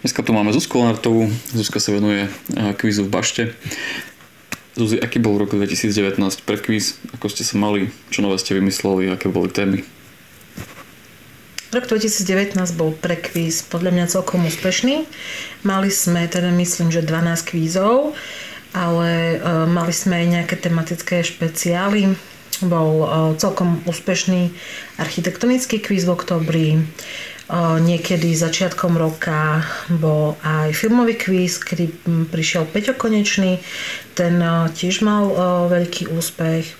Dneska tu máme Zuzku Lenartovú. Zuzka sa venuje kvízu v Bašte. Zuzi, aký bol rok 2019 pre kvíz? Ako ste sa mali? Čo nové ste vymysleli? Aké boli témy? Rok 2019 bol pre kvíz podľa mňa celkom úspešný. Mali sme teda myslím, že 12 kvízov, ale uh, mali sme aj nejaké tematické špeciály. Bol uh, celkom úspešný architektonický kvíz v oktobri. Niekedy začiatkom roka bol aj filmový kvíz, kedy prišiel Peťo Konečný. Ten tiež mal veľký úspech.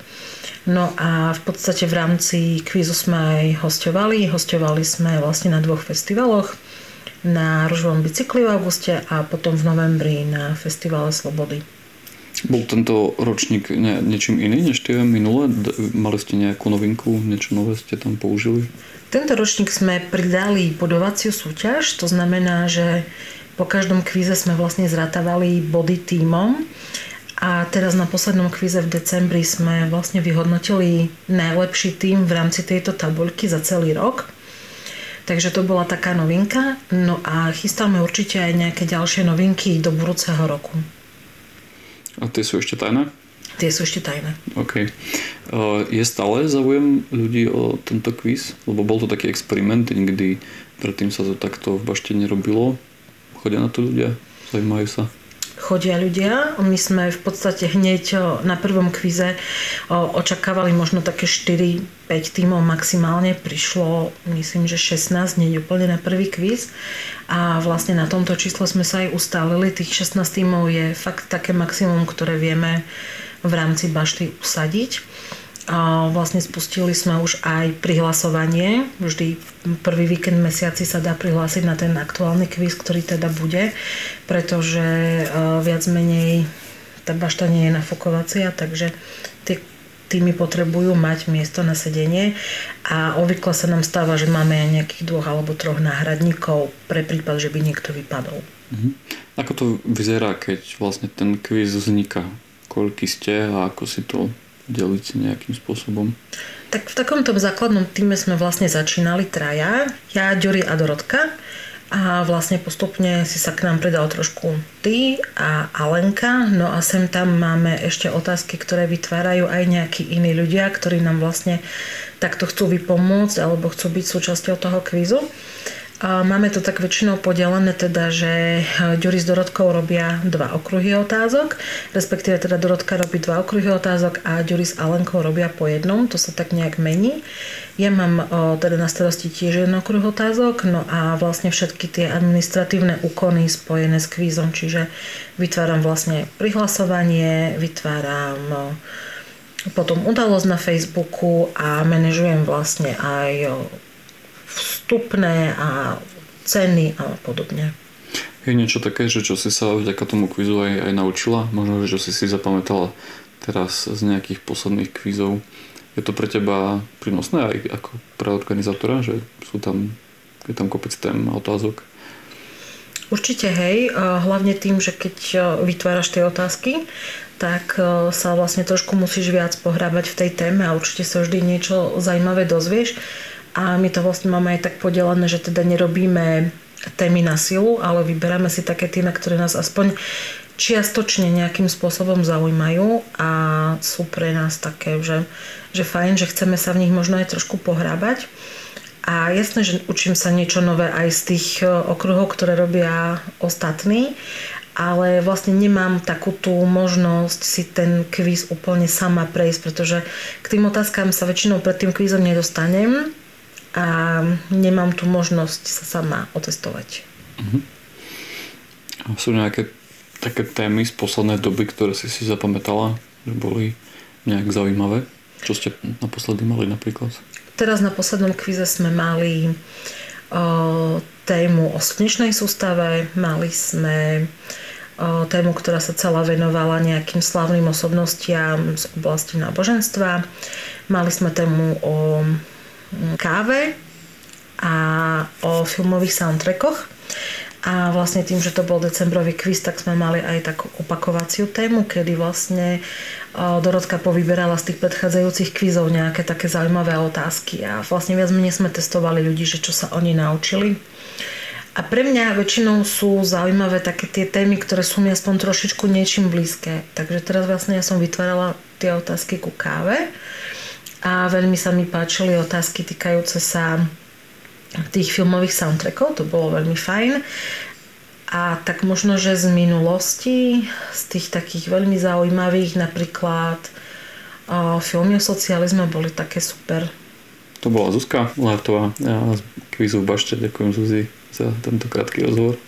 No a v podstate v rámci kvízu sme aj hostovali. Hostovali sme vlastne na dvoch festivaloch. Na Ružovom bicykli v auguste a potom v novembri na festivale Slobody. Bol tento ročník ne, niečím iný než tie minulé? Mali ste nejakú novinku, niečo nové ste tam použili? Tento ročník sme pridali budovaciu súťaž, to znamená, že po každom kvíze sme vlastne zratávali body týmom a teraz na poslednom kvíze v decembri sme vlastne vyhodnotili najlepší tým v rámci tejto tabuľky za celý rok. Takže to bola taká novinka. No a chystáme určite aj nejaké ďalšie novinky do budúceho roku. A tie sú ešte tajné? Tie sú ešte tajné. OK. Je stále záujem ľudí o tento kvíz? Lebo bol to taký experiment, nikdy predtým sa to takto v bašte nerobilo. Chodia na to ľudia? Zajímajú sa? Chodia ľudia. My sme v podstate hneď na prvom kvize očakávali možno také 4-5 tímov maximálne. Prišlo, myslím, že 16, nie úplne na prvý kvíz. A vlastne na tomto čísle sme sa aj ustálili. Tých 16 tímov je fakt také maximum, ktoré vieme v rámci bašty usadiť. Vlastne spustili sme už aj prihlasovanie. Vždy prvý víkend mesiaci sa dá prihlásiť na ten aktuálny kvíz, ktorý teda bude, pretože e, viac menej tá bašta nie je nafokovacia, takže tie týmy potrebujú mať miesto na sedenie a obvykle sa nám stáva, že máme aj nejakých dvoch alebo troch náhradníkov pre prípad, že by niekto vypadol. Mhm. Ako to vyzerá, keď vlastne ten kvíz vzniká? Koľky ste a ako si to deliť nejakým spôsobom? Tak v takomto základnom týme sme vlastne začínali traja, ja, Ďuri a Dorotka. A vlastne postupne si sa k nám pridal trošku ty a Alenka. No a sem tam máme ešte otázky, ktoré vytvárajú aj nejakí iní ľudia, ktorí nám vlastne takto chcú vypomôcť alebo chcú byť súčasťou toho kvízu. Máme to tak väčšinou podelené teda, že Ďuri s Dorotkou robia dva okruhy otázok, respektíve teda Dorotka robí dva okruhy otázok a Ďuri s Alenkou robia po jednom, to sa tak nejak mení. Ja mám o, teda na starosti tiež jeden okruh otázok, no a vlastne všetky tie administratívne úkony spojené s kvízom, čiže vytváram vlastne prihlasovanie, vytváram o, potom udalosť na Facebooku a manažujem vlastne aj vstupné a ceny a podobne. Je niečo také, že čo si sa vďaka tomu kvízu aj, aj naučila? Možno, že si si zapamätala teraz z nejakých posledných kvízov? Je to pre teba prínosné aj ako pre organizátora, že sú tam, je tam kopec tém a otázok? Určite hej, hlavne tým, že keď vytváraš tie otázky, tak sa vlastne trošku musíš viac pohrábať v tej téme a určite sa vždy niečo zaujímavé dozvieš. A my to vlastne máme aj tak podelené, že teda nerobíme témy na silu, ale vyberáme si také na ktoré nás aspoň čiastočne nejakým spôsobom zaujímajú a sú pre nás také, že, že fajn, že chceme sa v nich možno aj trošku pohrábať. A jasné, že učím sa niečo nové aj z tých e, okruhov, ktoré robia ostatní, ale vlastne nemám takú tú možnosť si ten kvíz úplne sama prejsť, pretože k tým otázkam sa väčšinou pred tým kvízom nedostanem a nemám tu možnosť sa sama otestovať. Uh-huh. sú nejaké také témy z poslednej doby, ktoré si si zapamätala, že boli nejak zaujímavé? Čo ste naposledy mali napríklad? Teraz na poslednom kvíze sme mali o, tému o slnečnej sústave, mali sme o, tému, ktorá sa celá venovala nejakým slavným osobnostiam z oblasti náboženstva. Mali sme tému o káve a o filmových soundtrackoch. A vlastne tým, že to bol decembrový quiz, tak sme mali aj takú opakovaciu tému, kedy vlastne Dorotka povyberala z tých predchádzajúcich kvízov nejaké také zaujímavé otázky a vlastne viac menej sme testovali ľudí, že čo sa oni naučili. A pre mňa väčšinou sú zaujímavé také tie témy, ktoré sú mi aspoň trošičku niečím blízke. Takže teraz vlastne ja som vytvárala tie otázky ku káve a veľmi sa mi páčili otázky týkajúce sa tých filmových soundtrackov, to bolo veľmi fajn. A tak možno, že z minulosti, z tých takých veľmi zaujímavých, napríklad o, filmy o socializme boli také super. To bola Zuzka Látová ja z kvízu v Bašte. Ďakujem Zuzi za tento krátky rozhovor.